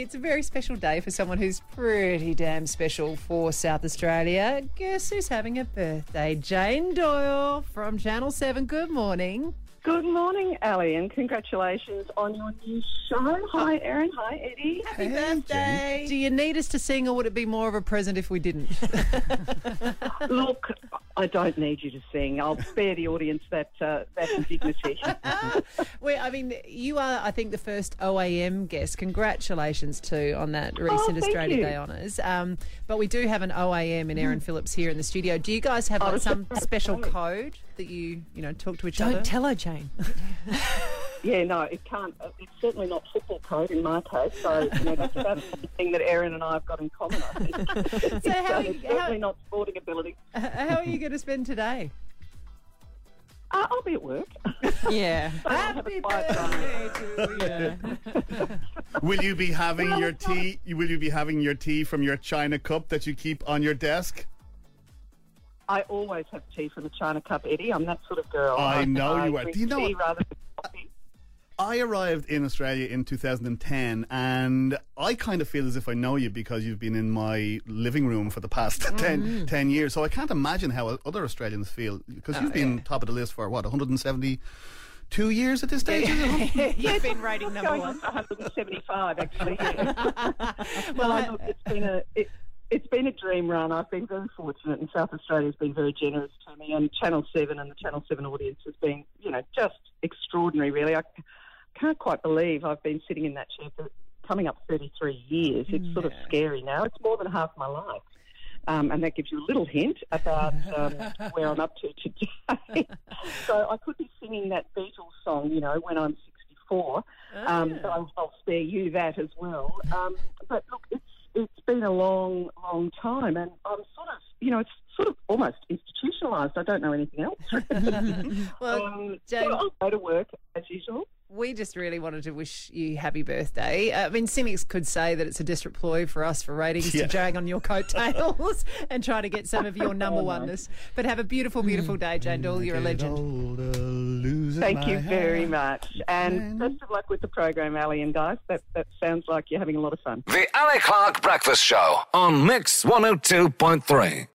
it's a very special day for someone who's pretty damn special for South Australia. Guess who's having a birthday? Jane Doyle from Channel 7. Good morning. Good morning, Ali, and congratulations on your new show. Hi, oh. Erin. Hi, Eddie. Happy birthday. Do you need us to sing, or would it be more of a present if we didn't? Look, I don't need you to sing. I'll spare the audience that uh, that indignity. well, I mean, you are, I think, the first OAM guest. Congratulations, too, on that recent thank Australia you. Day honours. Um, but we do have an OAM in Erin Phillips here in the studio. Do you guys have like, some special about to say. code that you, you know, talk to each other? Don't tell her, Jane. yeah, no, it can't. uh, It's certainly not football code in my case. So you know, that's about the thing that Erin and I have got in common. I think. So how, it's how, certainly not sporting ability. how are you going to spend today? Uh, I'll be at work. Yeah. I'll have a quiet time. Will you be having your tea? Will you be having your tea from your china cup that you keep on your desk? I always have tea from the China Cup, Eddie. I'm that sort of girl. I know you are. drink Do you know tea what- rather than coffee. I arrived in Australia in 2010, and I kind of feel as if I know you because you've been in my living room for the past 10, mm. 10 years. So I can't imagine how other Australians feel because you've oh, been top of the list for what 172 years at this stage. is it? You've been rating number Going on one. 175, actually. Yeah. well, I look, it's been a it, it's been a dream run. I've been very fortunate, and South Australia has been very generous to me. And Channel Seven and the Channel Seven audience has been, you know, just extraordinary. Really, I can't quite believe I've been sitting in that chair for coming up 33 years. It's sort of scary now. It's more than half my life. Um, and that gives you a little hint about um, where I'm up to today. so I could be singing that Beatles song, you know, when I'm 64. Um, but I'll, I'll spare you that as well. Um, but look, it's it's been a long, long time, and I'm sort of, you know, it's sort of almost institutionalised. I don't know anything else. Well, um, Jane- so I'll go to work as usual. we just really wanted to wish you happy birthday. Uh, I mean, cynics could say that it's a disparate ploy for us for ratings Yeah. to drag on your coattails and try to get some of your number Oh, no. oneness. But have a beautiful, beautiful day, Jane Doyle. You're a legend. Thank you very much, and best of luck with the program, Ali and guys. That that sounds like you're having a lot of fun. The Ali Clarke Breakfast Show on Mix 102.3.